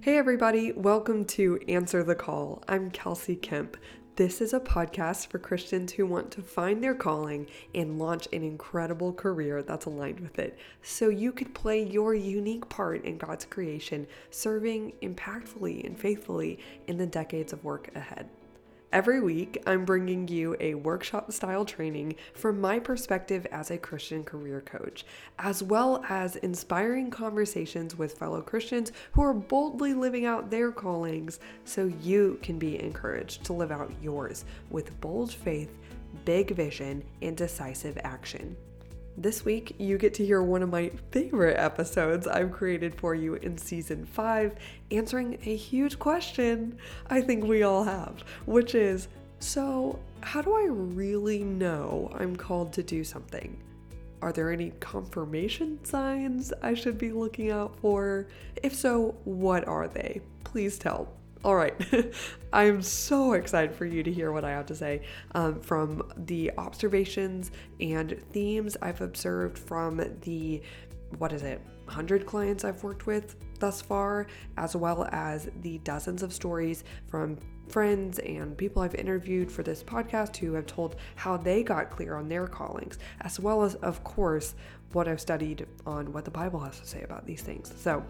Hey, everybody, welcome to Answer the Call. I'm Kelsey Kemp. This is a podcast for Christians who want to find their calling and launch an incredible career that's aligned with it so you could play your unique part in God's creation, serving impactfully and faithfully in the decades of work ahead. Every week, I'm bringing you a workshop style training from my perspective as a Christian career coach, as well as inspiring conversations with fellow Christians who are boldly living out their callings so you can be encouraged to live out yours with bold faith, big vision, and decisive action. This week, you get to hear one of my favorite episodes I've created for you in season five, answering a huge question I think we all have, which is so, how do I really know I'm called to do something? Are there any confirmation signs I should be looking out for? If so, what are they? Please tell. All right, I'm so excited for you to hear what I have to say um, from the observations and themes I've observed from the, what is it, 100 clients I've worked with thus far, as well as the dozens of stories from friends and people I've interviewed for this podcast who have told how they got clear on their callings, as well as, of course, what I've studied on what the Bible has to say about these things. So,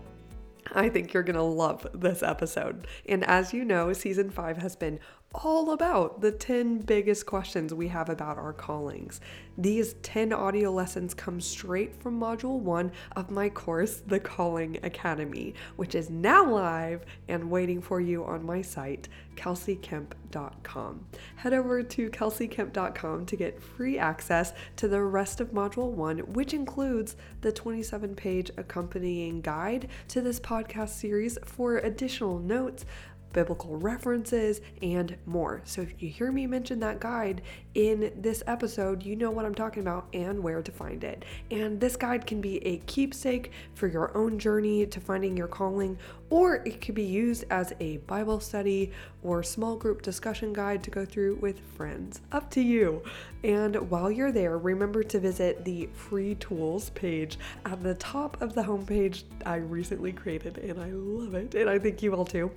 I think you're going to love this episode. And as you know, season five has been all about the 10 biggest questions we have about our callings. These 10 audio lessons come straight from module one of my course, The Calling Academy, which is now live and waiting for you on my site, kelseykemp.com. Head over to kelseykemp.com to get free access to the rest of module one, which includes the 27 page accompanying guide to this podcast series for additional notes biblical references, and more. So if you hear me mention that guide in this episode, you know what I'm talking about and where to find it. And this guide can be a keepsake for your own journey to finding your calling, or it could be used as a Bible study or small group discussion guide to go through with friends. Up to you. And while you're there, remember to visit the free tools page at the top of the homepage I recently created, and I love it, and I think you will too.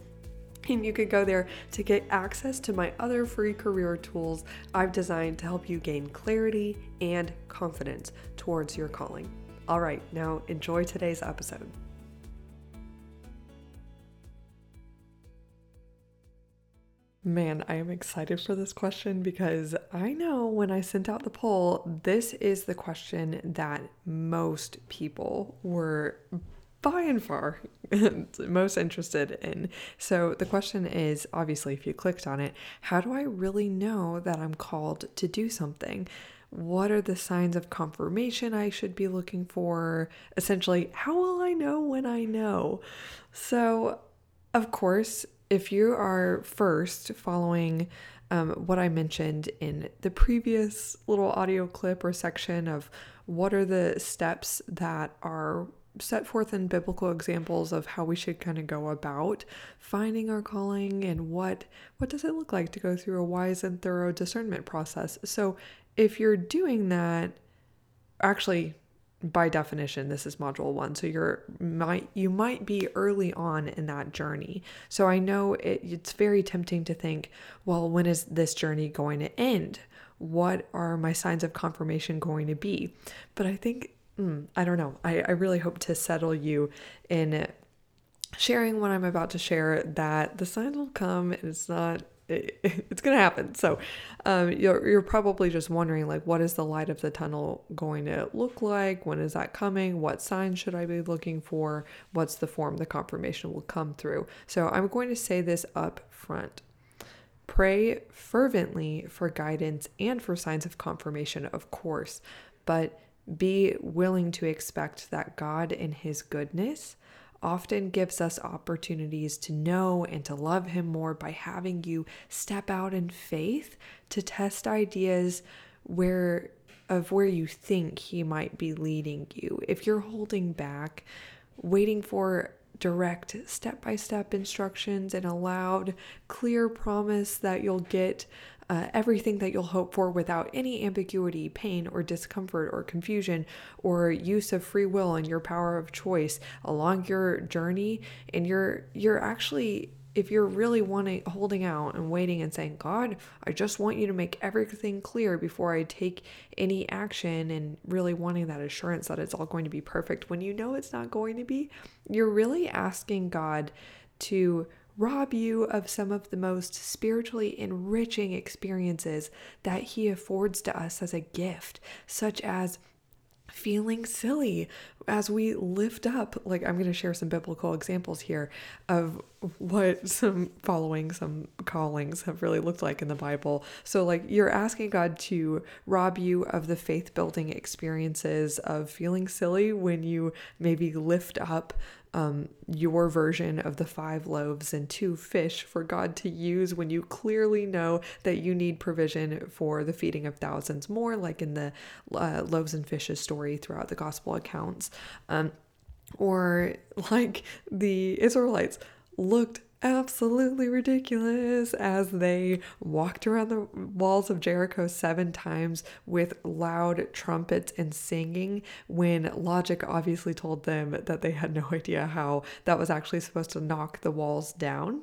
And you can go there to get access to my other free career tools I've designed to help you gain clarity and confidence towards your calling. All right, now enjoy today's episode. Man, I am excited for this question because I know when I sent out the poll, this is the question that most people were by and far most interested in. So the question is obviously, if you clicked on it, how do I really know that I'm called to do something? What are the signs of confirmation I should be looking for? Essentially, how will I know when I know? So, of course, if you are first following um, what I mentioned in the previous little audio clip or section of what are the steps that are set forth in biblical examples of how we should kind of go about finding our calling and what what does it look like to go through a wise and thorough discernment process. So if you're doing that actually by definition this is module 1 so you're might you might be early on in that journey. So i know it, it's very tempting to think well when is this journey going to end? What are my signs of confirmation going to be? But i think mm, I don't know. I, I really hope to settle you in sharing what I'm about to share that the signs will come and it's not it's going to happen. So, um, you're, you're probably just wondering, like, what is the light of the tunnel going to look like? When is that coming? What signs should I be looking for? What's the form the confirmation will come through? So, I'm going to say this up front. Pray fervently for guidance and for signs of confirmation, of course, but be willing to expect that God, in His goodness, often gives us opportunities to know and to love Him more by having you step out in faith to test ideas where of where you think He might be leading you. If you're holding back, waiting for direct step by step instructions and a loud, clear promise that you'll get uh, everything that you'll hope for without any ambiguity, pain, or discomfort, or confusion, or use of free will and your power of choice along your journey. And you're you're actually if you're really wanting holding out and waiting and saying god i just want you to make everything clear before i take any action and really wanting that assurance that it's all going to be perfect when you know it's not going to be you're really asking god to rob you of some of the most spiritually enriching experiences that He affords to us as a gift, such as feeling silly as we lift up like i'm going to share some biblical examples here of what some following some callings have really looked like in the bible. So like you're asking god to rob you of the faith building experiences of feeling silly when you maybe lift up um, your version of the five loaves and two fish for God to use when you clearly know that you need provision for the feeding of thousands more, like in the uh, loaves and fishes story throughout the gospel accounts. Um, or like the Israelites looked absolutely ridiculous as they walked around the walls of Jericho seven times with loud trumpets and singing when logic obviously told them that they had no idea how that was actually supposed to knock the walls down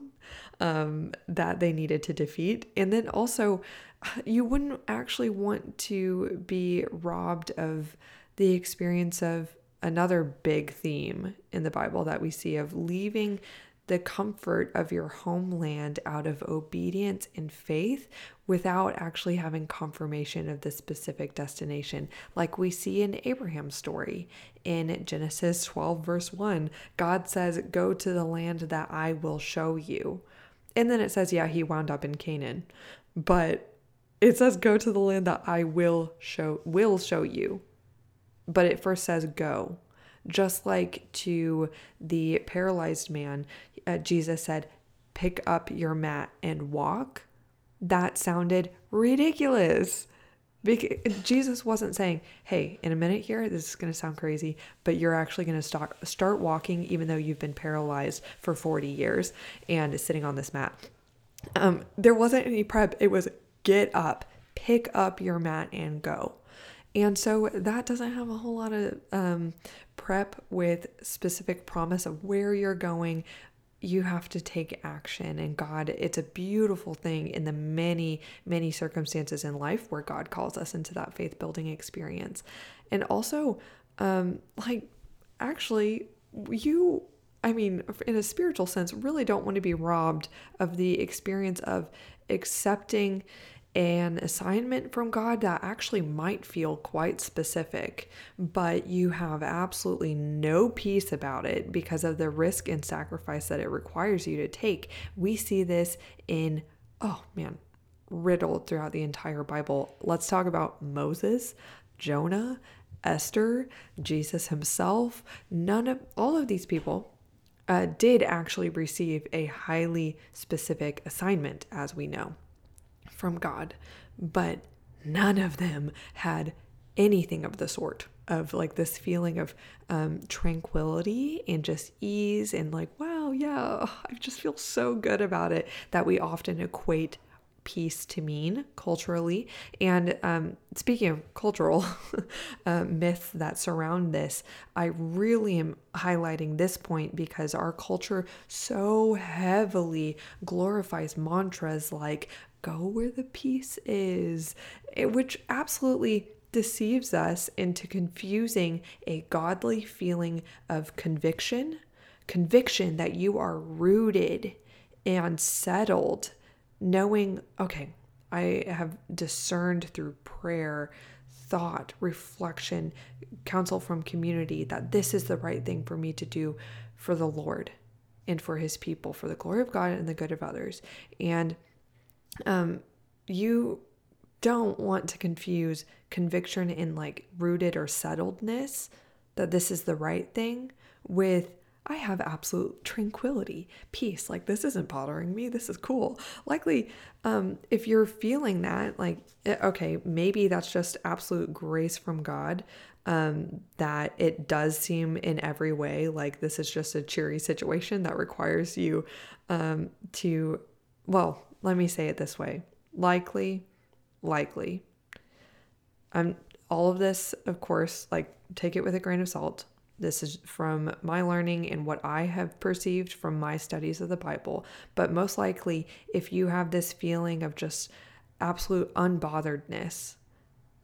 um, that they needed to defeat. And then also, you wouldn't actually want to be robbed of the experience of another big theme in the Bible that we see of leaving the comfort of your homeland out of obedience and faith without actually having confirmation of the specific destination, like we see in Abraham's story. In Genesis 12, verse 1, God says, Go to the land that I will show you. And then it says, Yeah, he wound up in Canaan. But it says, Go to the land that I will show will show you. But it first says go just like to the paralyzed man, uh, Jesus said, Pick up your mat and walk. That sounded ridiculous. Because Jesus wasn't saying, "Hey, in a minute here, this is going to sound crazy, but you're actually going to start start walking even though you've been paralyzed for 40 years and sitting on this mat." Um, there wasn't any prep. It was get up, pick up your mat, and go. And so that doesn't have a whole lot of um, prep with specific promise of where you're going. You have to take action. And God, it's a beautiful thing in the many, many circumstances in life where God calls us into that faith building experience. And also, um, like, actually, you I mean, in a spiritual sense, really don't want to be robbed of the experience of accepting an assignment from God that actually might feel quite specific, but you have absolutely no peace about it because of the risk and sacrifice that it requires you to take. We see this in, oh man, riddled throughout the entire Bible. Let's talk about Moses, Jonah, Esther, Jesus himself. None of all of these people uh, did actually receive a highly specific assignment, as we know from God, but none of them had anything of the sort of like this feeling of um, tranquility and just ease and like, wow, yeah, I just feel so good about it that we often equate peace to mean culturally. And um, speaking of cultural uh, myths that surround this, I really am highlighting this point because our culture so heavily glorifies mantras like go where the peace is, eh, which absolutely deceives us into confusing a godly feeling of conviction, conviction that you are rooted and settled, knowing, okay, I have discerned through prayer, thought, reflection, counsel from community that this is the right thing for me to do for the Lord and for his people, for the glory of God and the good of others. And um, you don't want to confuse conviction in like rooted or settledness that this is the right thing with I have absolute tranquility, peace. Like, this isn't bothering me. This is cool. Likely, um, if you're feeling that, like, eh, okay, maybe that's just absolute grace from God, um, that it does seem in every way like this is just a cheery situation that requires you um, to, well, let me say it this way likely, likely. I'm all of this, of course, like take it with a grain of salt. This is from my learning and what I have perceived from my studies of the Bible. But most likely, if you have this feeling of just absolute unbotheredness,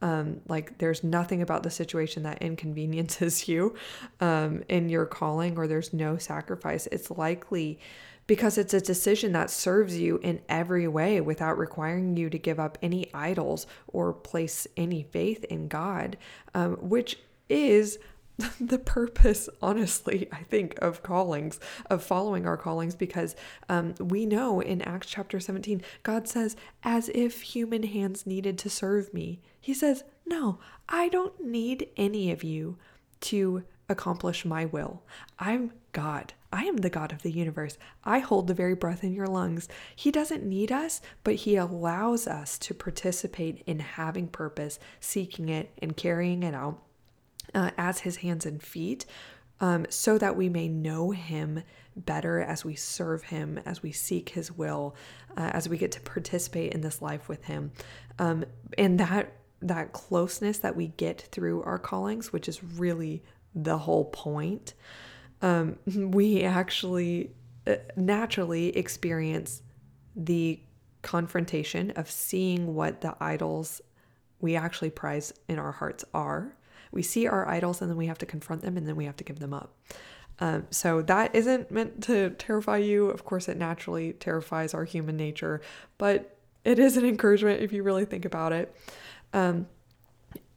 um, like there's nothing about the situation that inconveniences you um, in your calling, or there's no sacrifice, it's likely because it's a decision that serves you in every way without requiring you to give up any idols or place any faith in God, um, which is the purpose, honestly, I think, of callings, of following our callings, because um, we know in Acts chapter 17, God says, as if human hands needed to serve me. He says, no, I don't need any of you to accomplish my will. I'm God. I am the God of the universe. I hold the very breath in your lungs. He doesn't need us, but He allows us to participate in having purpose, seeking it, and carrying it out uh, as his hands and feet, um, so that we may know him better as we serve him, as we seek his will, uh, as we get to participate in this life with him. Um, and that that closeness that we get through our callings, which is really the whole point, um, we actually uh, naturally experience the confrontation of seeing what the idols we actually prize in our hearts are we see our idols and then we have to confront them and then we have to give them up. Um, so that isn't meant to terrify you. Of course, it naturally terrifies our human nature, but it is an encouragement if you really think about it. Um,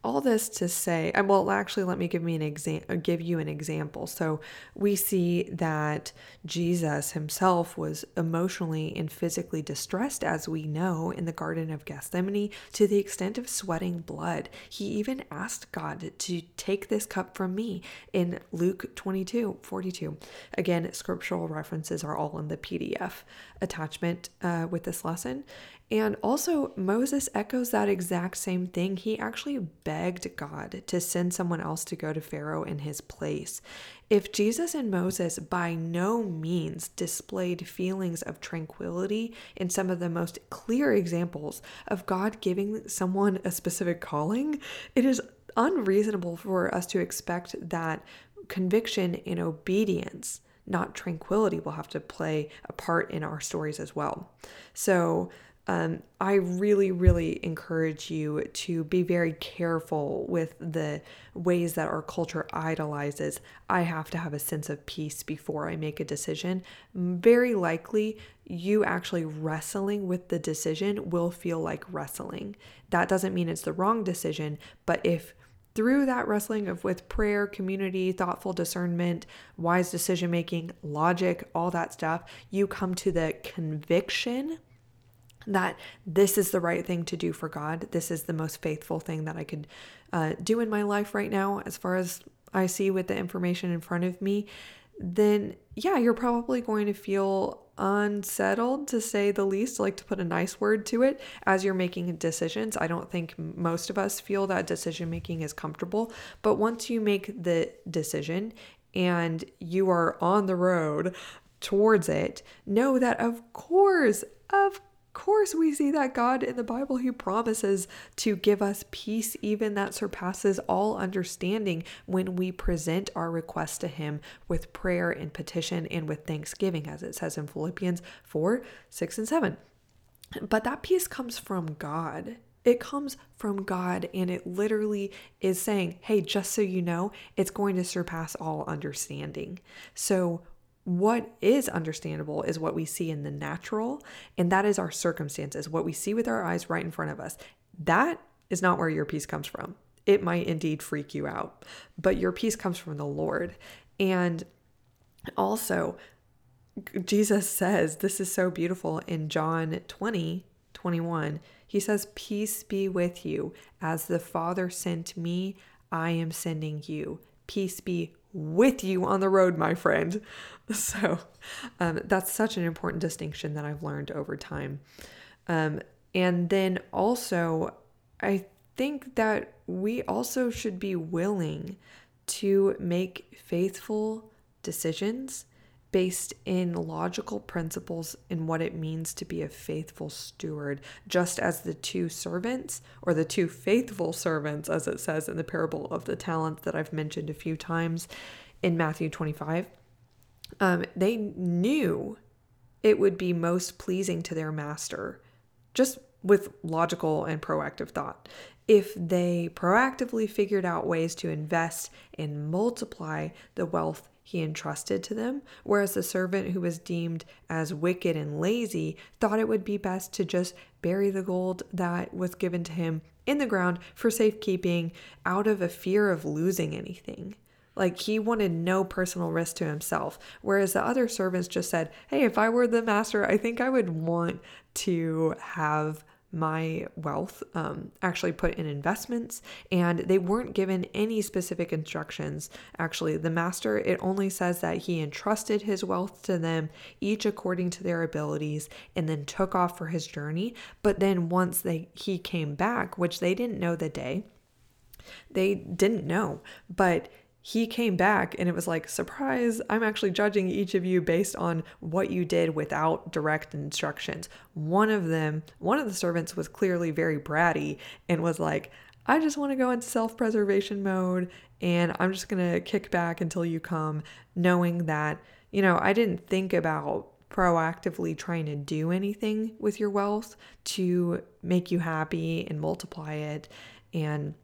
all this to say, and well, actually, let me give me an example. Give you an example. So we see that Jesus himself was emotionally and physically distressed, as we know, in the Garden of Gethsemane, to the extent of sweating blood. He even asked God to take this cup from me in Luke 22, 42. Again, scriptural references are all in the PDF attachment uh, with this lesson. And also, Moses echoes that exact same thing. He actually begged God to send someone else to go to Pharaoh in his place. If Jesus and Moses by no means displayed feelings of tranquility in some of the most clear examples of God giving someone a specific calling, it is unreasonable for us to expect that conviction and obedience, not tranquility, will have to play a part in our stories as well. So, um, I really, really encourage you to be very careful with the ways that our culture idolizes. I have to have a sense of peace before I make a decision. Very likely, you actually wrestling with the decision will feel like wrestling. That doesn't mean it's the wrong decision, but if through that wrestling of with prayer, community, thoughtful discernment, wise decision making, logic, all that stuff, you come to the conviction that this is the right thing to do for God. This is the most faithful thing that I could uh, do in my life right now, as far as I see with the information in front of me, then yeah, you're probably going to feel unsettled to say the least, like to put a nice word to it as you're making decisions. I don't think most of us feel that decision making is comfortable, but once you make the decision and you are on the road towards it, know that of course, of course, we see that God in the Bible, He promises to give us peace, even that surpasses all understanding, when we present our request to Him with prayer and petition and with thanksgiving, as it says in Philippians 4 6 and 7. But that peace comes from God. It comes from God, and it literally is saying, Hey, just so you know, it's going to surpass all understanding. So, what is understandable is what we see in the natural, and that is our circumstances, what we see with our eyes right in front of us. That is not where your peace comes from. It might indeed freak you out, but your peace comes from the Lord. And also, Jesus says, this is so beautiful in John 20, 21. He says, Peace be with you. As the Father sent me, I am sending you. Peace be with you on the road, my friend. So um, that's such an important distinction that I've learned over time. Um, and then also, I think that we also should be willing to make faithful decisions based in logical principles in what it means to be a faithful steward, just as the two servants, or the two faithful servants, as it says in the parable of the talents that I've mentioned a few times in Matthew 25, um, they knew it would be most pleasing to their master, just with logical and proactive thought. If they proactively figured out ways to invest and multiply the wealth he entrusted to them, whereas the servant who was deemed as wicked and lazy thought it would be best to just bury the gold that was given to him in the ground for safekeeping out of a fear of losing anything. Like he wanted no personal risk to himself. Whereas the other servants just said, Hey, if I were the master, I think I would want to have my wealth um, actually put in investments and they weren't given any specific instructions. Actually the master it only says that he entrusted his wealth to them each according to their abilities and then took off for his journey. But then once they he came back which they didn't know the day they didn't know. But he came back and it was like, surprise, I'm actually judging each of you based on what you did without direct instructions. One of them, one of the servants was clearly very bratty and was like, I just want to go into self preservation mode and I'm just going to kick back until you come, knowing that, you know, I didn't think about proactively trying to do anything with your wealth to make you happy and multiply it and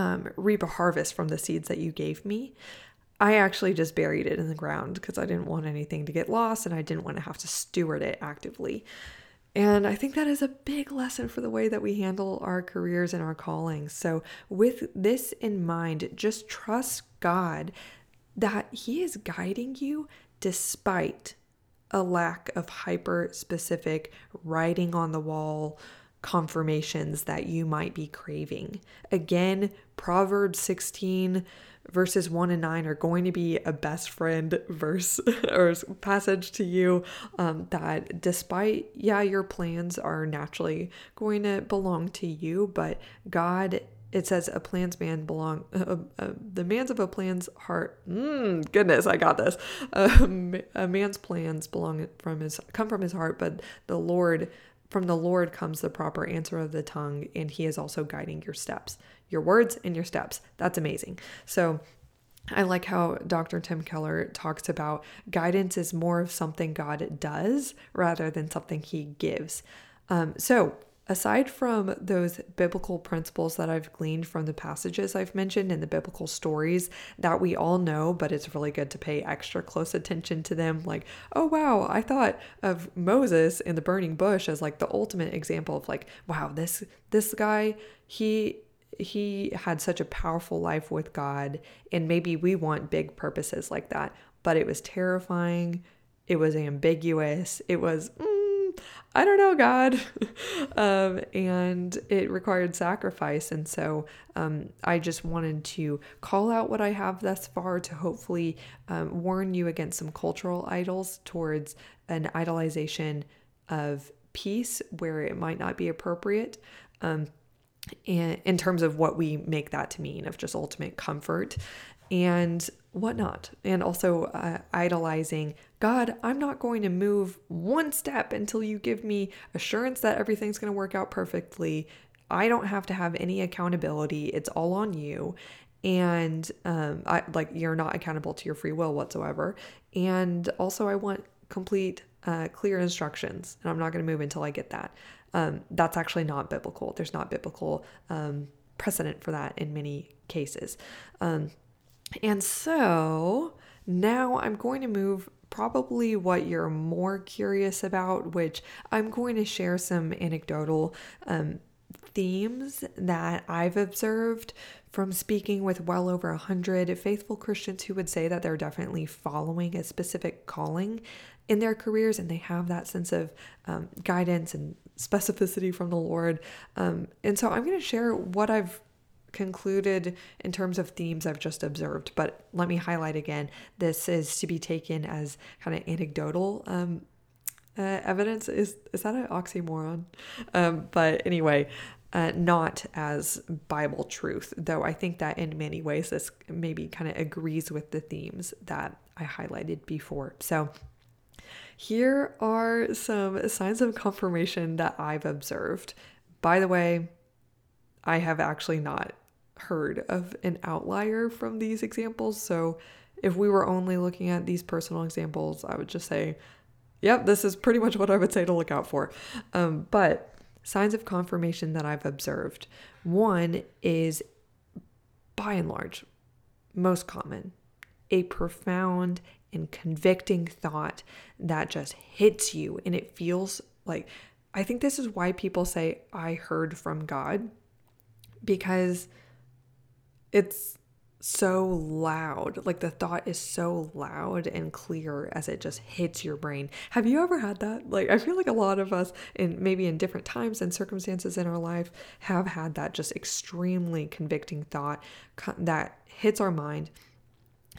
um, reap a harvest from the seeds that you gave me. I actually just buried it in the ground because I didn't want anything to get lost and I didn't want to have to steward it actively. And I think that is a big lesson for the way that we handle our careers and our callings. So, with this in mind, just trust God that He is guiding you despite a lack of hyper specific writing on the wall confirmations that you might be craving. Again, Proverbs 16 verses 1 and 9 are going to be a best friend verse or passage to you um, that despite yeah your plans are naturally going to belong to you but god it says a plan's man belong uh, uh, the man's of a plan's heart mm, goodness i got this um, a man's plans belong from his come from his heart but the lord from the Lord comes the proper answer of the tongue, and He is also guiding your steps, your words and your steps. That's amazing. So, I like how Dr. Tim Keller talks about guidance is more of something God does rather than something He gives. Um, so, aside from those biblical principles that I've gleaned from the passages I've mentioned and the biblical stories that we all know, but it's really good to pay extra close attention to them. Like, oh, wow, I thought of Moses in the burning bush as like the ultimate example of like, wow, this, this guy, he, he had such a powerful life with God. And maybe we want big purposes like that, but it was terrifying. It was ambiguous. It was, mm, I don't know, God. um, and it required sacrifice. And so um, I just wanted to call out what I have thus far to hopefully um, warn you against some cultural idols towards an idolization of peace where it might not be appropriate. Um, and in terms of what we make that to mean of just ultimate comfort and whatnot. And also uh, idolizing God, I'm not going to move one step until you give me assurance that everything's going to work out perfectly. I don't have to have any accountability. It's all on you. And um, I like you're not accountable to your free will whatsoever. And also, I want complete, uh, clear instructions, and I'm not going to move until I get that. Um, that's actually not biblical. There's not biblical um, precedent for that in many cases. Um, and so now I'm going to move probably what you're more curious about, which I'm going to share some anecdotal um, themes that I've observed from speaking with well over a hundred faithful Christians who would say that they're definitely following a specific calling in their careers and they have that sense of um, guidance and specificity from the Lord. Um, and so I'm going to share what I've concluded in terms of themes I've just observed, but let me highlight again this is to be taken as kind of anecdotal um, uh, evidence. Is, is that an oxymoron? Um, but anyway, uh, not as Bible truth, though I think that in many ways this maybe kind of agrees with the themes that I highlighted before. So, here are some signs of confirmation that I've observed. By the way, I have actually not heard of an outlier from these examples. So, if we were only looking at these personal examples, I would just say, yep, this is pretty much what I would say to look out for. Um, but signs of confirmation that I've observed one is by and large, most common, a profound and convicting thought that just hits you and it feels like I think this is why people say I heard from God because it's so loud. Like the thought is so loud and clear as it just hits your brain. Have you ever had that? Like I feel like a lot of us in maybe in different times and circumstances in our life have had that just extremely convicting thought that hits our mind.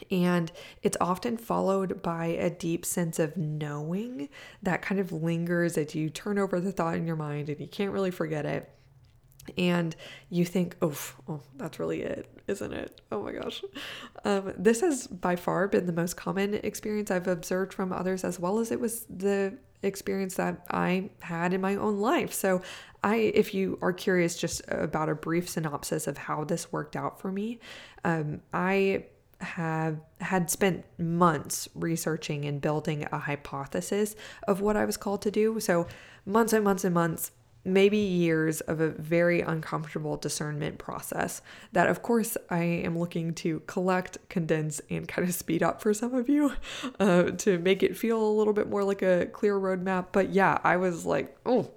And it's often followed by a deep sense of knowing that kind of lingers as you turn over the thought in your mind and you can't really forget it and you think, oh, oh, that's really it, isn't it? Oh my gosh. Um, this has by far been the most common experience I've observed from others, as well as it was the experience that I had in my own life. So, I, if you are curious just about a brief synopsis of how this worked out for me, um, I have had spent months researching and building a hypothesis of what I was called to do. So, months and months and months maybe years of a very uncomfortable discernment process that, of course, I am looking to collect, condense, and kind of speed up for some of you uh, to make it feel a little bit more like a clear roadmap. But yeah, I was like, oh,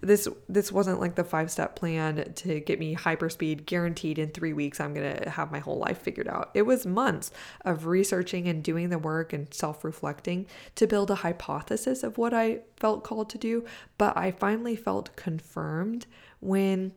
this this wasn't like the five step plan to get me hyperspeed guaranteed in three weeks. I'm gonna have my whole life figured out. It was months of researching and doing the work and self reflecting to build a hypothesis of what I felt called to do. But I finally felt confirmed when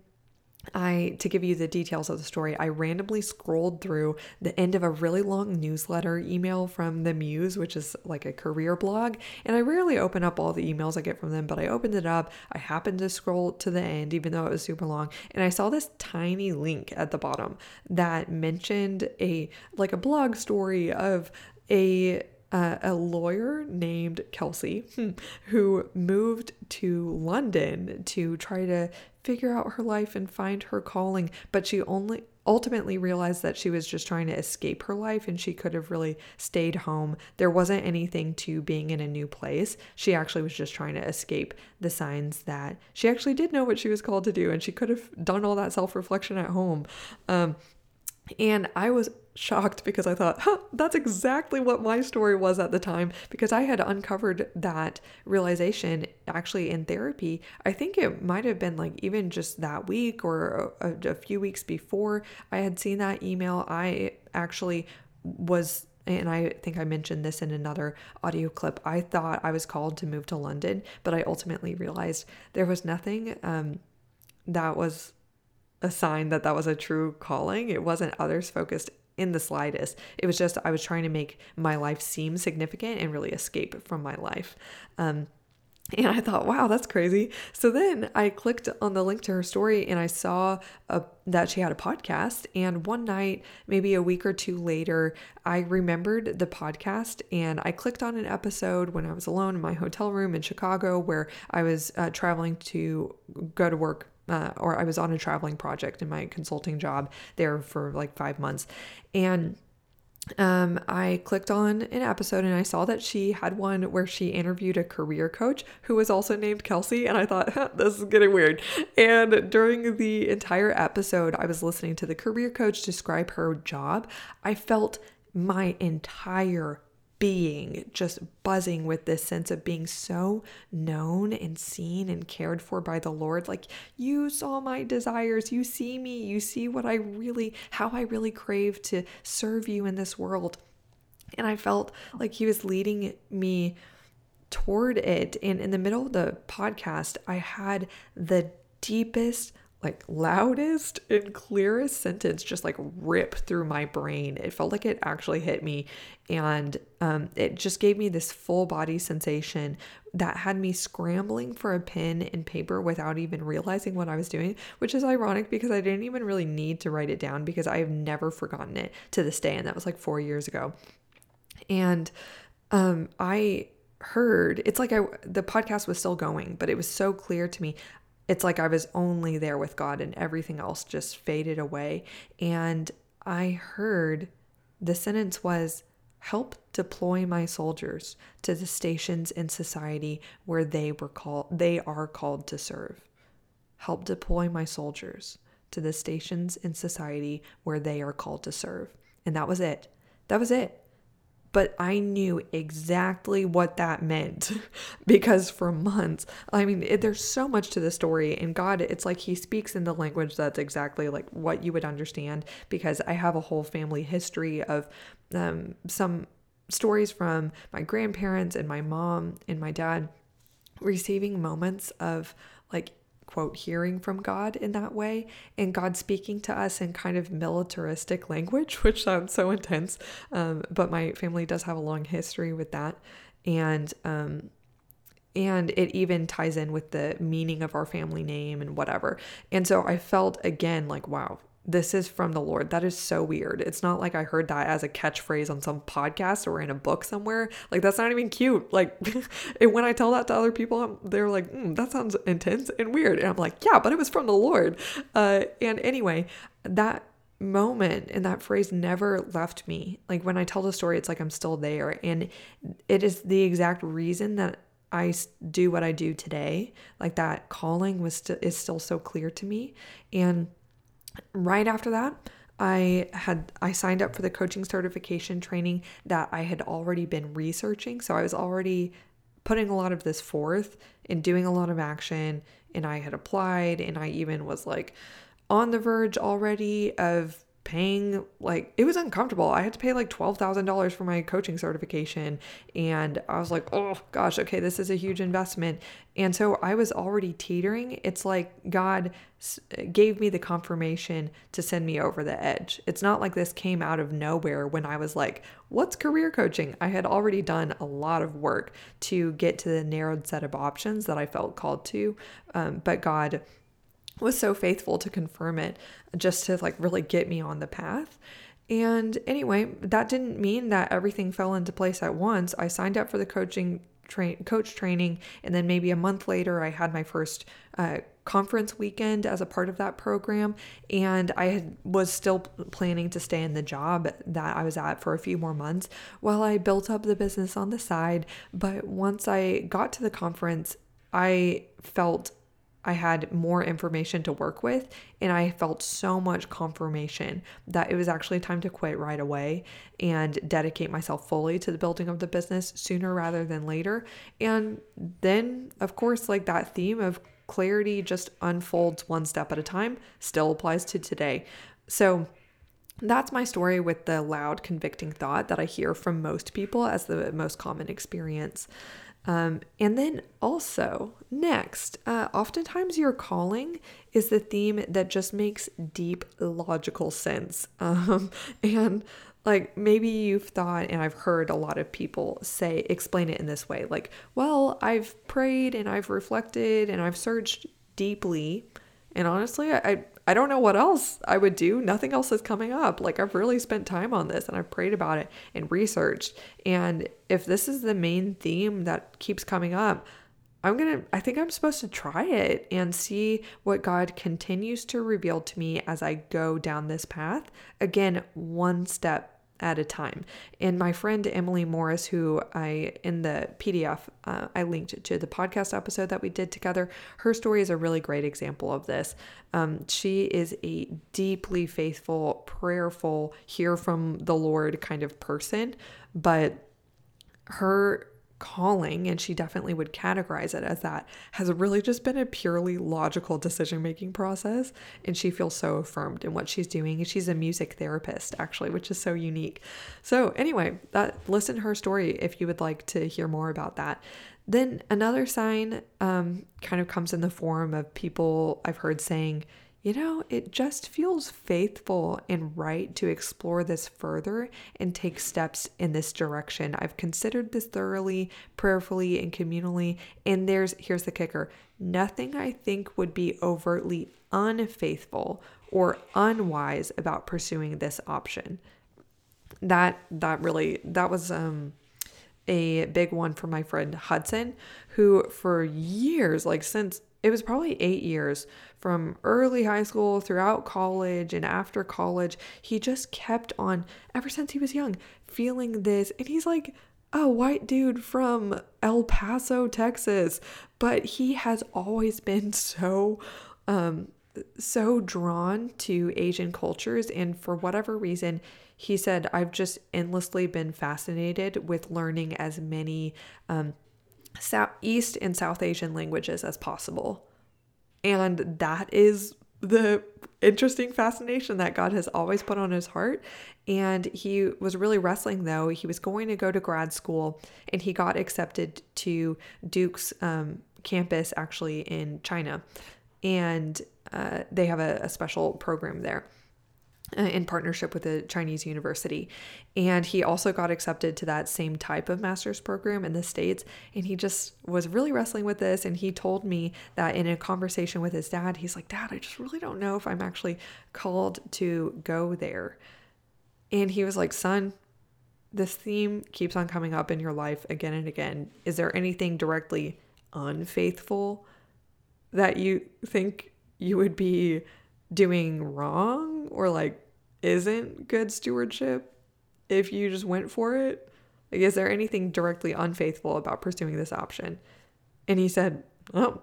I, to give you the details of the story, I randomly scrolled through the end of a really long newsletter email from the Muse, which is like a career blog. And I rarely open up all the emails I get from them, but I opened it up. I happened to scroll to the end, even though it was super long. And I saw this tiny link at the bottom that mentioned a, like a blog story of a uh, a lawyer named Kelsey hmm, who moved to London to try to figure out her life and find her calling, but she only ultimately realized that she was just trying to escape her life and she could have really stayed home. There wasn't anything to being in a new place. She actually was just trying to escape the signs that she actually did know what she was called to do and she could have done all that self reflection at home. Um, and I was shocked because I thought, huh, that's exactly what my story was at the time because I had uncovered that realization actually in therapy. I think it might have been like even just that week or a, a few weeks before I had seen that email. I actually was and I think I mentioned this in another audio clip. I thought I was called to move to London, but I ultimately realized there was nothing um, that was a sign that that was a true calling. It wasn't others focused in the slightest. It was just I was trying to make my life seem significant and really escape from my life. Um, and I thought, wow, that's crazy. So then I clicked on the link to her story and I saw a, that she had a podcast. And one night, maybe a week or two later, I remembered the podcast and I clicked on an episode when I was alone in my hotel room in Chicago where I was uh, traveling to go to work uh, or I was on a traveling project in my consulting job there for like five months. And um, I clicked on an episode and I saw that she had one where she interviewed a career coach who was also named Kelsey. And I thought, this is getting weird. And during the entire episode, I was listening to the career coach describe her job. I felt my entire being just buzzing with this sense of being so known and seen and cared for by the Lord. Like, you saw my desires, you see me, you see what I really, how I really crave to serve you in this world. And I felt like He was leading me toward it. And in the middle of the podcast, I had the deepest like loudest and clearest sentence just like rip through my brain. It felt like it actually hit me. And um, it just gave me this full body sensation that had me scrambling for a pen and paper without even realizing what I was doing, which is ironic because I didn't even really need to write it down because I have never forgotten it to this day. And that was like four years ago. And um, I heard it's like I the podcast was still going, but it was so clear to me. It's like I was only there with God and everything else just faded away. And I heard the sentence was help deploy my soldiers to the stations in society where they were called they are called to serve. Help deploy my soldiers to the stations in society where they are called to serve. And that was it. That was it but I knew exactly what that meant. Because for months, I mean, it, there's so much to the story, and God, it's like He speaks in the language that's exactly like what you would understand because I have a whole family history of um, some stories from my grandparents and my mom and my dad receiving moments of like quote hearing from God in that way and God speaking to us in kind of militaristic language, which sounds so intense. Um, but my family does have a long history with that. And um, and it even ties in with the meaning of our family name and whatever. And so I felt again like, wow, this is from the Lord. That is so weird. It's not like I heard that as a catchphrase on some podcast or in a book somewhere. Like, that's not even cute. Like, when I tell that to other people, they're like, mm, that sounds intense and weird. And I'm like, yeah, but it was from the Lord. Uh, and anyway, that moment and that phrase never left me. Like, when I tell the story, it's like I'm still there. And it is the exact reason that I do what I do today. Like, that calling was st- is still so clear to me. And right after that, I had I signed up for the coaching certification training that I had already been researching. So I was already putting a lot of this forth and doing a lot of action and I had applied and I even was like on the verge already of paying like it was uncomfortable. I had to pay like $12,000 for my coaching certification and I was like, "Oh gosh, okay, this is a huge investment." And so I was already teetering. It's like God gave me the confirmation to send me over the edge. It's not like this came out of nowhere when I was like, "What's career coaching?" I had already done a lot of work to get to the narrowed set of options that I felt called to. Um, but God was so faithful to confirm it just to like really get me on the path. And anyway, that didn't mean that everything fell into place at once. I signed up for the coaching train coach training and then maybe a month later I had my first uh, conference weekend as a part of that program and I had, was still planning to stay in the job that I was at for a few more months while I built up the business on the side but once I got to the conference I felt I had more information to work with, and I felt so much confirmation that it was actually time to quit right away and dedicate myself fully to the building of the business sooner rather than later. And then, of course, like that theme of clarity just unfolds one step at a time still applies to today. So, that's my story with the loud, convicting thought that I hear from most people as the most common experience. Um, and then also, next, uh, oftentimes your calling is the theme that just makes deep logical sense. Um, and like maybe you've thought, and I've heard a lot of people say, explain it in this way like, well, I've prayed and I've reflected and I've searched deeply. And honestly, I, I don't know what else I would do. Nothing else is coming up. Like I've really spent time on this and I've prayed about it and researched. And if this is the main theme that keeps coming up, I'm going to I think I'm supposed to try it and see what God continues to reveal to me as I go down this path. Again, one step at a time. And my friend Emily Morris, who I, in the PDF, uh, I linked to the podcast episode that we did together, her story is a really great example of this. Um, she is a deeply faithful, prayerful, hear from the Lord kind of person, but her calling, and she definitely would categorize it as that, has really just been a purely logical decision making process. And she feels so affirmed in what she's doing. She's a music therapist, actually, which is so unique. So, anyway, that listen to her story if you would like to hear more about that. Then another sign um, kind of comes in the form of people I've heard saying, you know, it just feels faithful and right to explore this further and take steps in this direction. I've considered this thoroughly, prayerfully, and communally. And there's, here's the kicker nothing I think would be overtly unfaithful or unwise about pursuing this option. that that really that was um a big one for my friend Hudson, who for years, like since it was probably eight years from early high school throughout college and after college, he just kept on, ever since he was young, feeling this. And he's like a white dude from El Paso, Texas, but he has always been so, um, so drawn to Asian cultures. And for whatever reason, he said, I've just endlessly been fascinated with learning as many um, East and South Asian languages as possible. And that is the interesting fascination that God has always put on his heart. And he was really wrestling, though. He was going to go to grad school and he got accepted to Duke's um, campus actually in China. And uh, they have a, a special program there. Uh, in partnership with a Chinese university. And he also got accepted to that same type of master's program in the States. And he just was really wrestling with this. And he told me that in a conversation with his dad, he's like, Dad, I just really don't know if I'm actually called to go there. And he was like, Son, this theme keeps on coming up in your life again and again. Is there anything directly unfaithful that you think you would be doing wrong or like isn't good stewardship if you just went for it? Like, is there anything directly unfaithful about pursuing this option? And he said, Oh,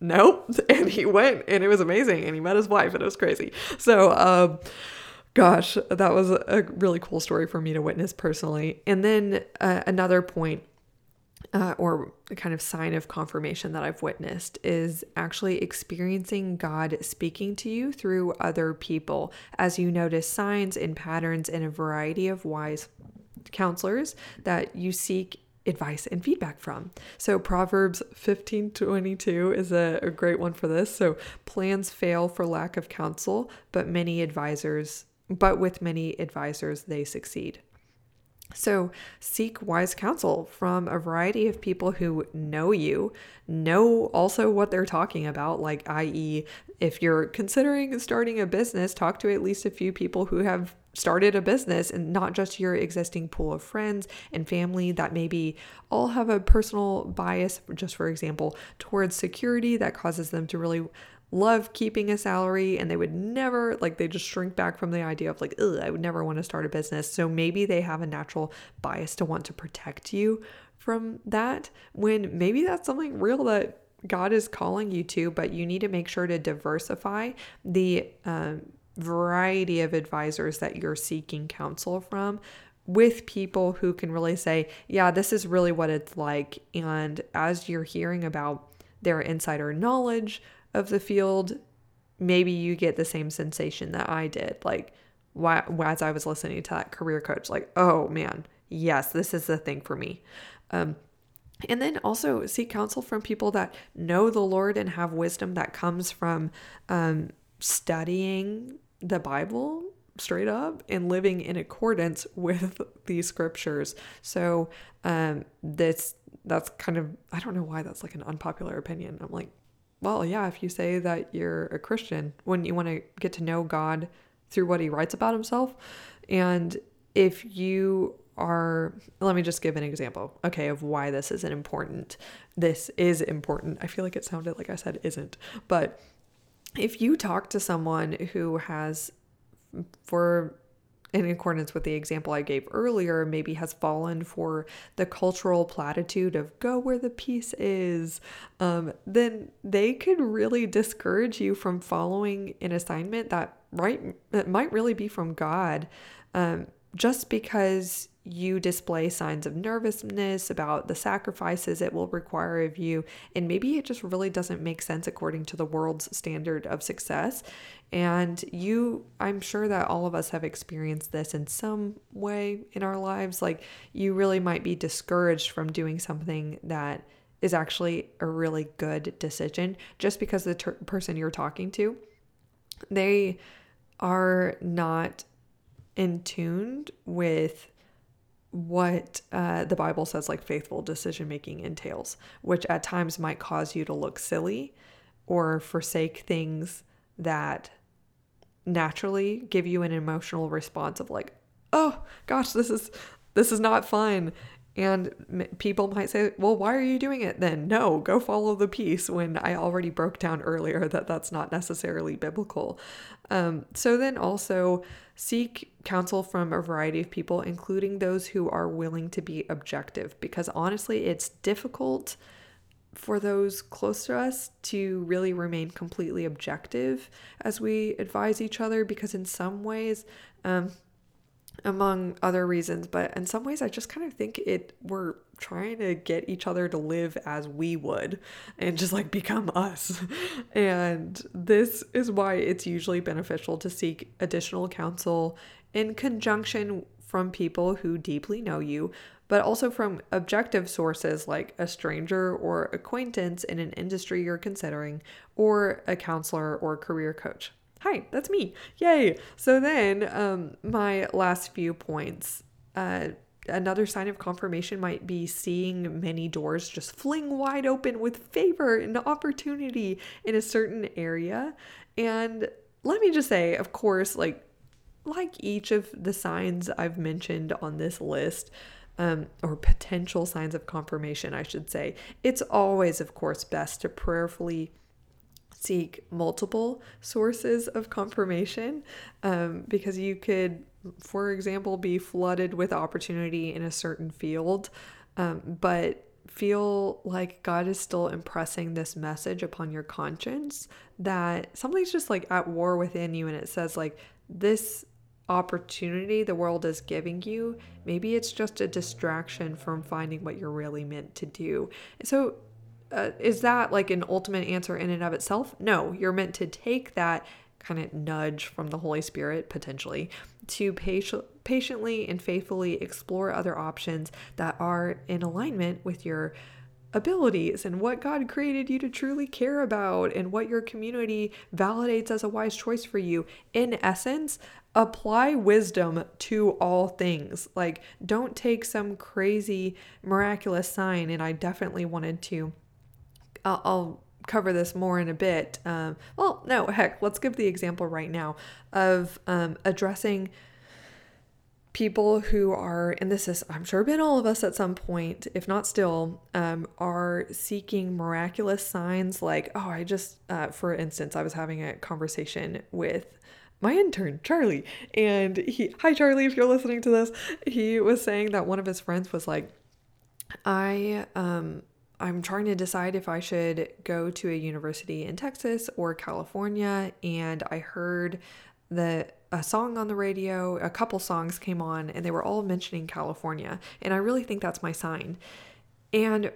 nope. And he went and it was amazing. And he met his wife and it was crazy. So, um, gosh, that was a really cool story for me to witness personally. And then uh, another point uh, or a kind of sign of confirmation that I've witnessed is actually experiencing God speaking to you through other people as you notice signs and patterns in a variety of wise counselors that you seek advice and feedback from. So Proverbs 15:22 is a, a great one for this. So plans fail for lack of counsel, but many advisors but with many advisors they succeed. So, seek wise counsel from a variety of people who know you, know also what they're talking about, like, i.e., if you're considering starting a business, talk to at least a few people who have started a business and not just your existing pool of friends and family that maybe all have a personal bias, just for example, towards security that causes them to really love keeping a salary and they would never like they just shrink back from the idea of like I would never want to start a business. So maybe they have a natural bias to want to protect you from that when maybe that's something real that God is calling you to, but you need to make sure to diversify the um, variety of advisors that you're seeking counsel from with people who can really say, yeah, this is really what it's like. And as you're hearing about their insider knowledge, of the field, maybe you get the same sensation that I did. Like, why, as I was listening to that career coach, like, oh man, yes, this is the thing for me. Um, and then also seek counsel from people that know the Lord and have wisdom that comes from um, studying the Bible straight up and living in accordance with the scriptures. So um, this that's kind of I don't know why that's like an unpopular opinion. I'm like well, yeah, if you say that you're a Christian, when you want to get to know God through what he writes about himself, and if you are, let me just give an example, okay, of why this isn't important. This is important. I feel like it sounded like I said isn't, but if you talk to someone who has, for in accordance with the example I gave earlier, maybe has fallen for the cultural platitude of go where the peace is, um, then they could really discourage you from following an assignment that right that might really be from God, um, just because you display signs of nervousness about the sacrifices it will require of you, and maybe it just really doesn't make sense according to the world's standard of success. And you, I'm sure that all of us have experienced this in some way in our lives. Like, you really might be discouraged from doing something that is actually a really good decision just because the ter- person you're talking to, they are not in tuned with what uh, the Bible says like faithful decision making entails, which at times might cause you to look silly or forsake things that naturally give you an emotional response of like, oh gosh, this is this is not fun. And people might say, well, why are you doing it then? No, go follow the peace when I already broke down earlier that that's not necessarily biblical. Um, so then also seek counsel from a variety of people, including those who are willing to be objective, because honestly, it's difficult for those close to us to really remain completely objective as we advise each other because in some ways um, among other reasons but in some ways i just kind of think it we're trying to get each other to live as we would and just like become us. And this is why it's usually beneficial to seek additional counsel in conjunction from people who deeply know you but also from objective sources like a stranger or acquaintance in an industry you're considering or a counselor or career coach Hi, that's me. Yay. So then, um, my last few points. Uh, another sign of confirmation might be seeing many doors just fling wide open with favor and opportunity in a certain area. And let me just say, of course, like like each of the signs I've mentioned on this list, um, or potential signs of confirmation, I should say, it's always, of course, best to prayerfully seek multiple sources of confirmation um, because you could, for example, be flooded with opportunity in a certain field, um, but feel like God is still impressing this message upon your conscience that something's just like at war within you, and it says, like, this opportunity the world is giving you, maybe it's just a distraction from finding what you're really meant to do. So uh, is that like an ultimate answer in and of itself? No, you're meant to take that kind of nudge from the Holy Spirit potentially to patient, patiently and faithfully explore other options that are in alignment with your abilities and what God created you to truly care about and what your community validates as a wise choice for you. In essence, apply wisdom to all things. Like, don't take some crazy miraculous sign. And I definitely wanted to I'll, I'll cover this more in a bit. Um, well, no, heck, let's give the example right now of um, addressing people who are, and this is, I'm sure, been all of us at some point, if not still, um, are seeking miraculous signs. Like, oh, I just, uh, for instance, I was having a conversation with my intern, Charlie, and he, hi, Charlie, if you're listening to this, he was saying that one of his friends was like, I, um, I'm trying to decide if I should go to a university in Texas or California. And I heard that a song on the radio, a couple songs came on, and they were all mentioning California. And I really think that's my sign. And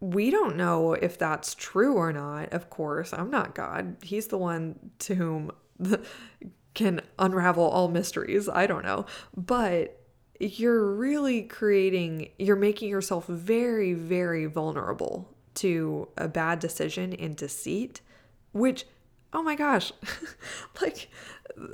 we don't know if that's true or not, of course. I'm not God. He's the one to whom can unravel all mysteries. I don't know. But you're really creating, you're making yourself very, very vulnerable to a bad decision and deceit, which, oh my gosh, like,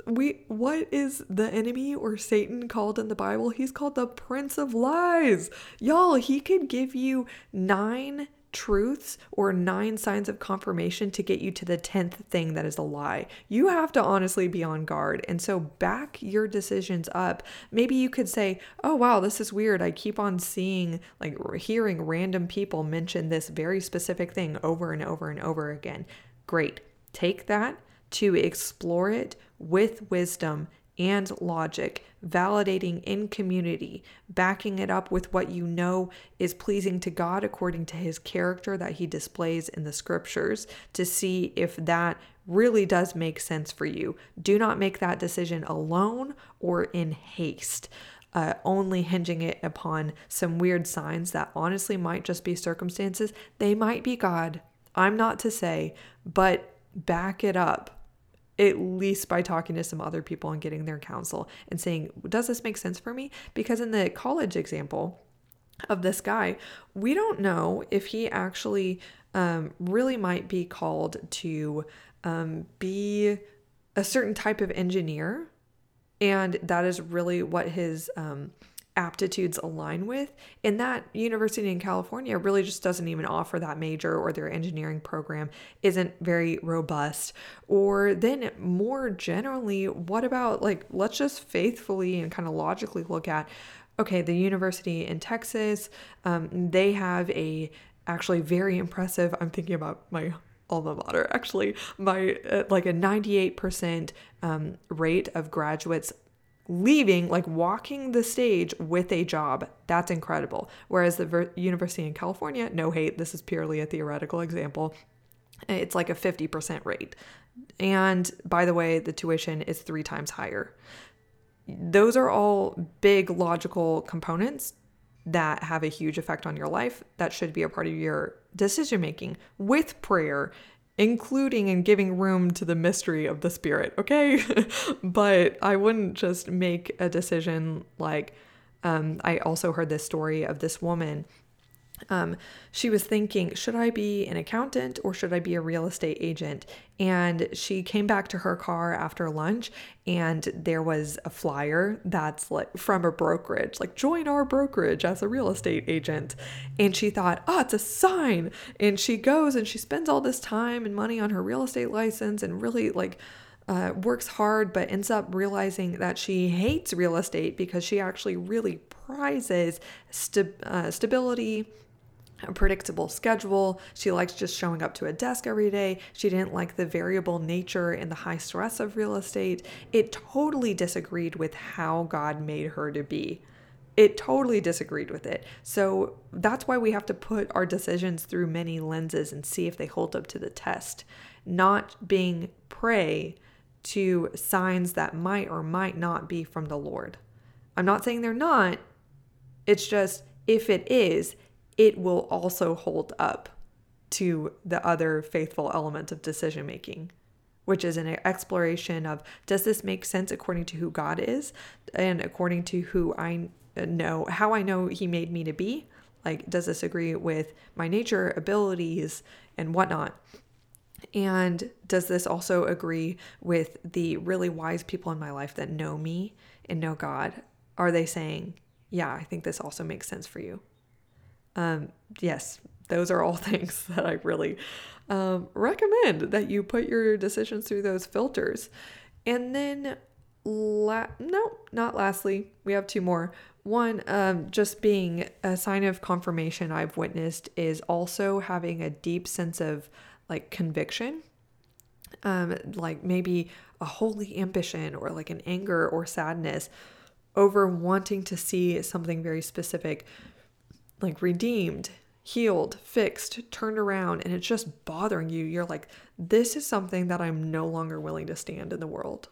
we, what is the enemy or Satan called in the Bible? He's called the Prince of Lies. Y'all, he could give you nine truths or nine signs of confirmation to get you to the 10th thing that is a lie. You have to honestly be on guard. And so back your decisions up. Maybe you could say, oh, wow, this is weird. I keep on seeing, like, hearing random people mention this very specific thing over and over and over again. Great. Take that to explore it with wisdom and logic, validating in community, backing it up with what you know is pleasing to God according to his character that he displays in the scriptures to see if that really does make sense for you. Do not make that decision alone or in haste. Uh, only hinging it upon some weird signs that honestly might just be circumstances. They might be God. I'm not to say, but back it up at least by talking to some other people and getting their counsel and saying, does this make sense for me? Because in the college example of this guy, we don't know if he actually um, really might be called to um, be a certain type of engineer. And that is really what his um, aptitudes align with. And that university in California really just doesn't even offer that major, or their engineering program isn't very robust. Or then, more generally, what about like, let's just faithfully and kind of logically look at okay, the university in Texas, um, they have a actually very impressive, I'm thinking about my alma mater actually my uh, like a 98% um, rate of graduates leaving, like walking the stage with a job. That's incredible. Whereas the Ver- University in California, no hate, this is purely a theoretical example, it's like a 50% rate. And by the way, the tuition is three times higher. Those are all big logical components that have a huge effect on your life that should be a part of your decision making with prayer including and giving room to the mystery of the spirit, okay? but I wouldn't just make a decision like um, I also heard this story of this woman um, she was thinking, should I be an accountant or should I be a real estate agent? And she came back to her car after lunch and there was a flyer that's like from a brokerage, like join our brokerage as a real estate agent. And she thought, oh, it's a sign. And she goes and she spends all this time and money on her real estate license and really like uh, works hard, but ends up realizing that she hates real estate because she actually really prizes st- uh, stability a predictable schedule. She likes just showing up to a desk every day. She didn't like the variable nature and the high stress of real estate. It totally disagreed with how God made her to be. It totally disagreed with it. So that's why we have to put our decisions through many lenses and see if they hold up to the test, not being prey to signs that might or might not be from the Lord. I'm not saying they're not. It's just if it is, it will also hold up to the other faithful element of decision making, which is an exploration of does this make sense according to who God is and according to who I know, how I know He made me to be? Like, does this agree with my nature, abilities, and whatnot? And does this also agree with the really wise people in my life that know me and know God? Are they saying, yeah, I think this also makes sense for you? Um, yes, those are all things that I really um, recommend that you put your decisions through those filters. And then, la- no, not lastly, we have two more. One, um, just being a sign of confirmation I've witnessed is also having a deep sense of like conviction, um, like maybe a holy ambition or like an anger or sadness over wanting to see something very specific like redeemed, healed, fixed, turned around, and it's just bothering you. You're like, this is something that I'm no longer willing to stand in the world.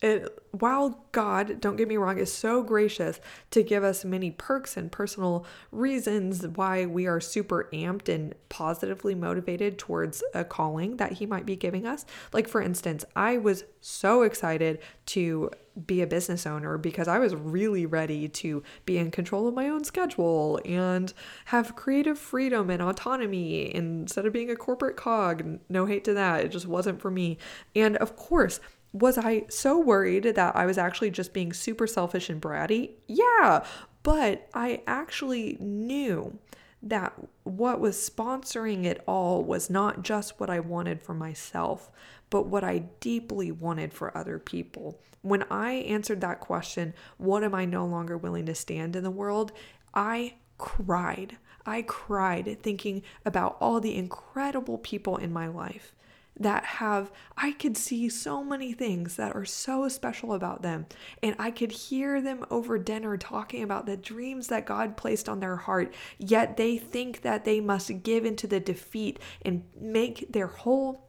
It, while God, don't get me wrong, is so gracious to give us many perks and personal reasons why we are super amped and positively motivated towards a calling that He might be giving us. Like, for instance, I was so excited to be a business owner because I was really ready to be in control of my own schedule and have creative freedom and autonomy instead of being a corporate cog. No hate to that, it just wasn't for me. And of course, was I so worried that I was actually just being super selfish and bratty? Yeah, but I actually knew that what was sponsoring it all was not just what I wanted for myself, but what I deeply wanted for other people. When I answered that question, what am I no longer willing to stand in the world? I cried. I cried thinking about all the incredible people in my life that have, I could see so many things that are so special about them. And I could hear them over dinner talking about the dreams that God placed on their heart, yet they think that they must give into the defeat and make their whole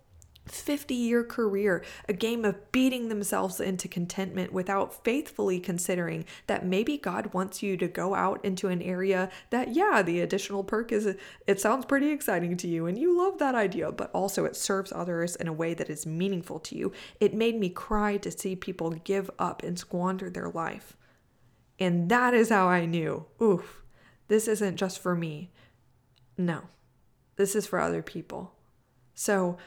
50 year career, a game of beating themselves into contentment without faithfully considering that maybe God wants you to go out into an area that, yeah, the additional perk is, it sounds pretty exciting to you and you love that idea, but also it serves others in a way that is meaningful to you. It made me cry to see people give up and squander their life. And that is how I knew, oof, this isn't just for me. No, this is for other people. So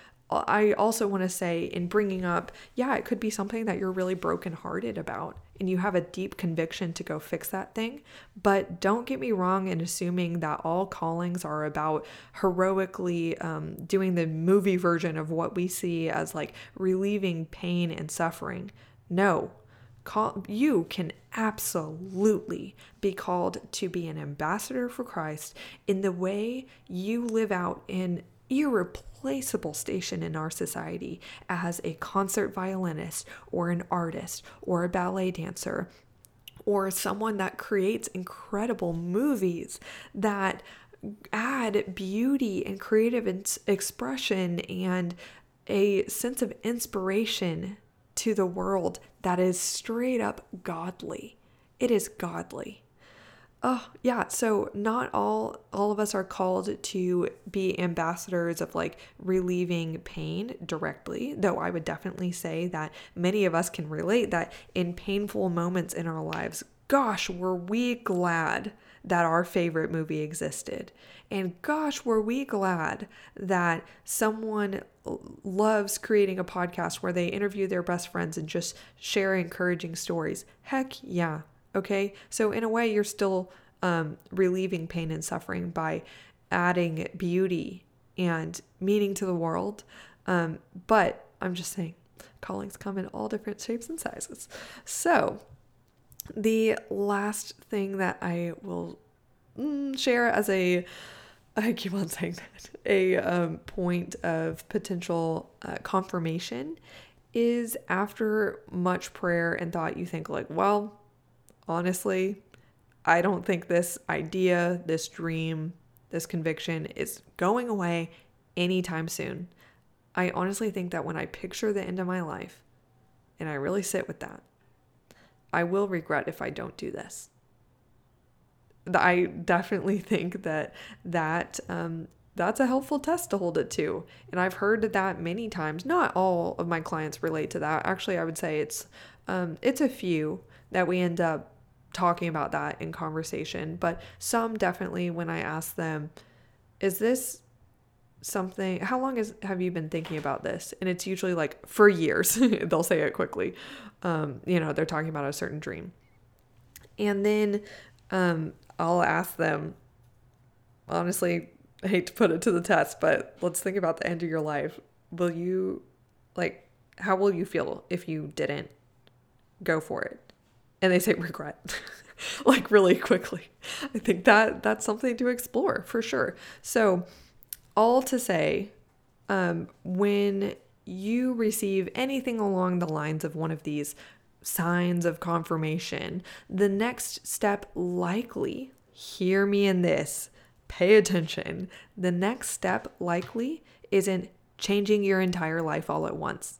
I also want to say in bringing up, yeah, it could be something that you're really brokenhearted about and you have a deep conviction to go fix that thing. But don't get me wrong in assuming that all callings are about heroically um, doing the movie version of what we see as like relieving pain and suffering. No, Call, you can absolutely be called to be an ambassador for Christ in the way you live out an irreplaceable station in our society as a concert violinist or an artist or a ballet dancer or someone that creates incredible movies that add beauty and creative expression and a sense of inspiration to the world that is straight up godly. It is godly. Oh, yeah, so not all all of us are called to be ambassadors of like relieving pain directly, though I would definitely say that many of us can relate that in painful moments in our lives, gosh, were we glad that our favorite movie existed. And gosh, were we glad that someone loves creating a podcast where they interview their best friends and just share encouraging stories. Heck yeah. Okay. So, in a way, you're still um, relieving pain and suffering by adding beauty and meaning to the world. Um, but I'm just saying, callings come in all different shapes and sizes. So, the last thing that I will mm, share as a I keep on saying that, a um, point of potential uh, confirmation is after much prayer and thought, you think, like, well, honestly, I don't think this idea, this dream, this conviction is going away anytime soon. I honestly think that when I picture the end of my life and I really sit with that, I will regret if I don't do this. I definitely think that that um, that's a helpful test to hold it to. And I've heard that many times. Not all of my clients relate to that. Actually, I would say it's um, it's a few that we end up talking about that in conversation, but some definitely when I ask them, is this something how long is have you been thinking about this and it's usually like for years they'll say it quickly um, you know they're talking about a certain dream and then um, I'll ask them, honestly, I hate to put it to the test, but let's think about the end of your life. Will you, like, how will you feel if you didn't go for it? And they say regret. like really quickly. I think that that's something to explore for sure. So, all to say, um, when you receive anything along the lines of one of these signs of confirmation, the next step likely, hear me in this, pay attention. The next step likely isn't changing your entire life all at once.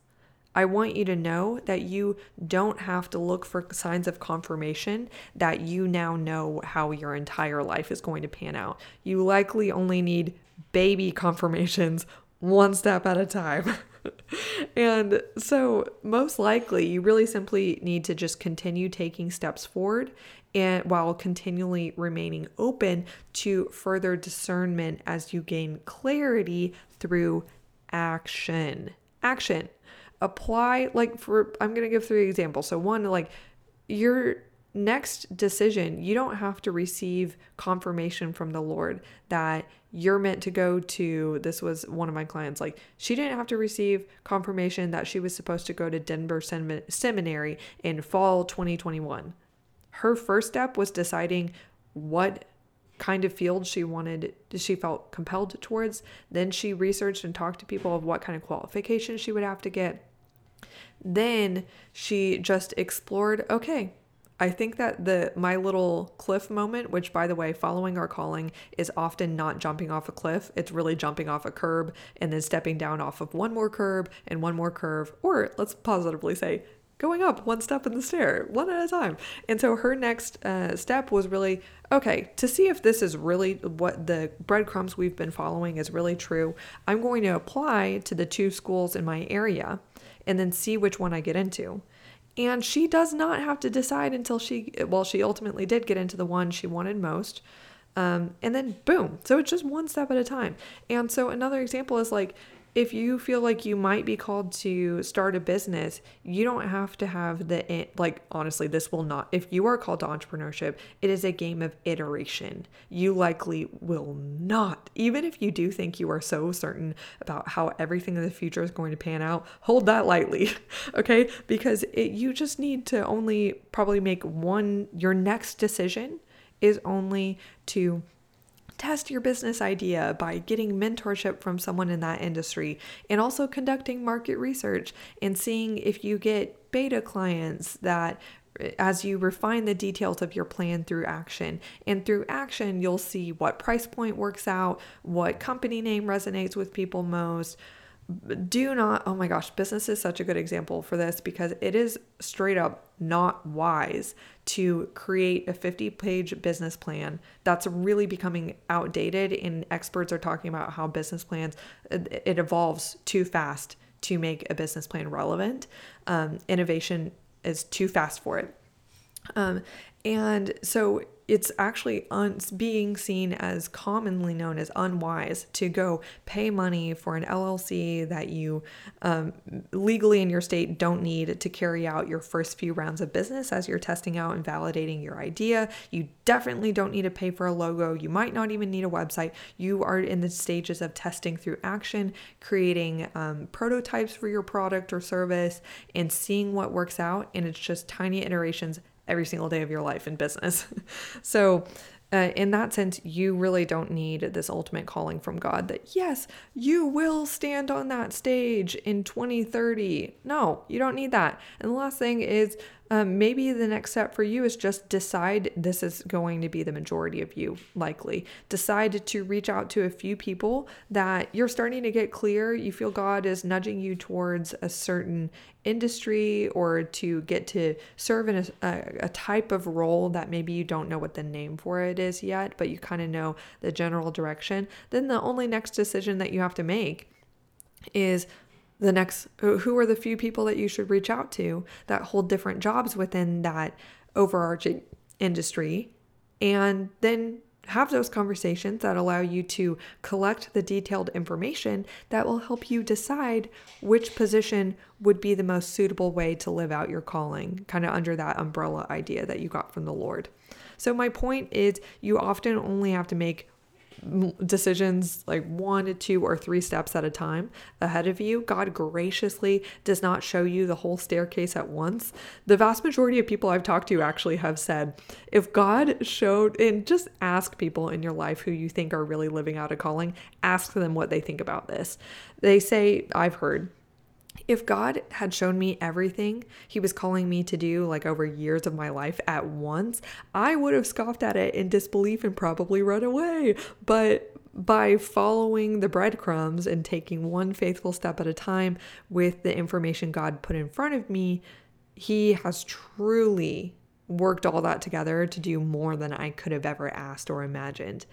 I want you to know that you don't have to look for signs of confirmation that you now know how your entire life is going to pan out. You likely only need baby confirmations one step at a time. and so, most likely, you really simply need to just continue taking steps forward and while continually remaining open to further discernment as you gain clarity through action. Action. Apply, like, for I'm going to give three examples. So, one, like, you're next decision, you don't have to receive confirmation from the Lord that you're meant to go to. This was one of my clients. Like, she didn't have to receive confirmation that she was supposed to go to Denver Sem- Seminary in fall 2021. Her first step was deciding what kind of field she wanted she felt compelled towards then she researched and talked to people of what kind of qualifications she would have to get then she just explored okay I think that the my little cliff moment, which by the way, following our calling is often not jumping off a cliff. It's really jumping off a curb and then stepping down off of one more curb and one more curve, or let's positively say going up one step in the stair, one at a time. And so her next uh, step was really okay to see if this is really what the breadcrumbs we've been following is really true. I'm going to apply to the two schools in my area and then see which one I get into. And she does not have to decide until she, well, she ultimately did get into the one she wanted most. Um, and then boom. So it's just one step at a time. And so another example is like, if you feel like you might be called to start a business, you don't have to have the like honestly, this will not if you are called to entrepreneurship, it is a game of iteration. You likely will not. Even if you do think you are so certain about how everything in the future is going to pan out, hold that lightly. okay? Because it, you just need to only probably make one your next decision is only to test your business idea by getting mentorship from someone in that industry and also conducting market research and seeing if you get beta clients that as you refine the details of your plan through action. And through action, you'll see what price point works out, what company name resonates with people most, do not oh my gosh business is such a good example for this because it is straight up not wise to create a 50 page business plan that's really becoming outdated and experts are talking about how business plans it evolves too fast to make a business plan relevant. Um, innovation is too fast for it. Um, and so it's actually un- being seen as commonly known as unwise to go pay money for an LLC that you um, legally in your state don't need to carry out your first few rounds of business as you're testing out and validating your idea. You definitely don't need to pay for a logo. You might not even need a website. You are in the stages of testing through action, creating um, prototypes for your product or service, and seeing what works out. And it's just tiny iterations every single day of your life in business. so, uh, in that sense, you really don't need this ultimate calling from God that, yes, you will stand on that stage in 2030. No, you don't need that. And the last thing is um, maybe the next step for you is just decide this is going to be the majority of you, likely. Decide to reach out to a few people that you're starting to get clear. You feel God is nudging you towards a certain industry or to get to serve in a, a, type of role that maybe you don't know what the name for it is yet, but you kind of know the general direction. Then the only next decision that you have to make is the next who are the few people that you should reach out to that hold different jobs within that overarching industry and then have those conversations that allow you to collect the detailed information that will help you decide which position would be the most suitable way to live out your calling, kind of under that umbrella idea that you got from the Lord. So, my point is, you often only have to make decisions like one two or three steps at a time ahead of you. God graciously does not show you the whole staircase at once. The vast majority of people I've talked to actually have said, if God showed, and just ask people in your life who you think are really living out a calling, ask them what they think about this. They say, I've heard, if God had shown me everything He was calling me to do, like over years of my life at once, I would have scoffed at it in disbelief and probably run away. But by following the breadcrumbs and taking one faithful step at a time with the information God put in front of me, He has truly worked all that together to do more than I could have ever asked or imagined.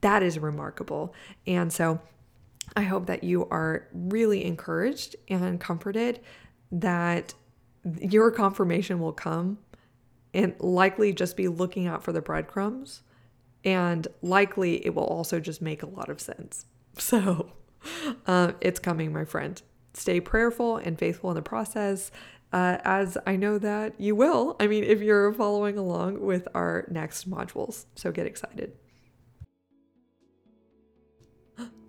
That is remarkable. And so I hope that you are really encouraged and comforted that your confirmation will come and likely just be looking out for the breadcrumbs. And likely it will also just make a lot of sense. So uh, it's coming, my friend. Stay prayerful and faithful in the process. Uh, as I know that you will. I mean, if you're following along with our next modules. So get excited.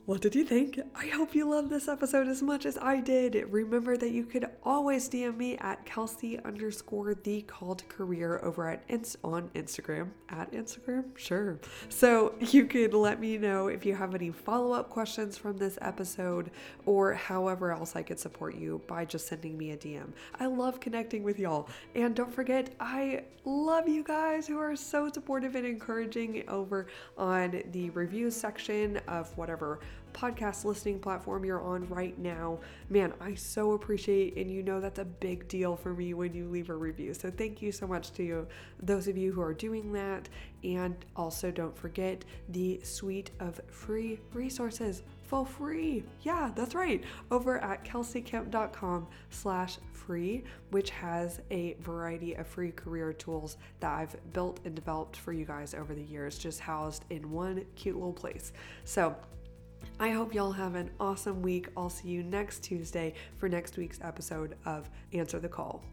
What did you think? I hope you loved this episode as much as I did. Remember that you could always DM me at Kelsey underscore the called career over at on Instagram. At Instagram? Sure. So you could let me know if you have any follow-up questions from this episode or however else I could support you by just sending me a DM. I love connecting with y'all. And don't forget, I love you guys who are so supportive and encouraging over on the reviews section of whatever podcast listening platform you're on right now. Man, I so appreciate and you know that's a big deal for me when you leave a review. So thank you so much to you, those of you who are doing that. And also don't forget the suite of free resources for free. Yeah, that's right. Over at kelseykemp.com slash free, which has a variety of free career tools that I've built and developed for you guys over the years, just housed in one cute little place. So I hope y'all have an awesome week. I'll see you next Tuesday for next week's episode of Answer the Call.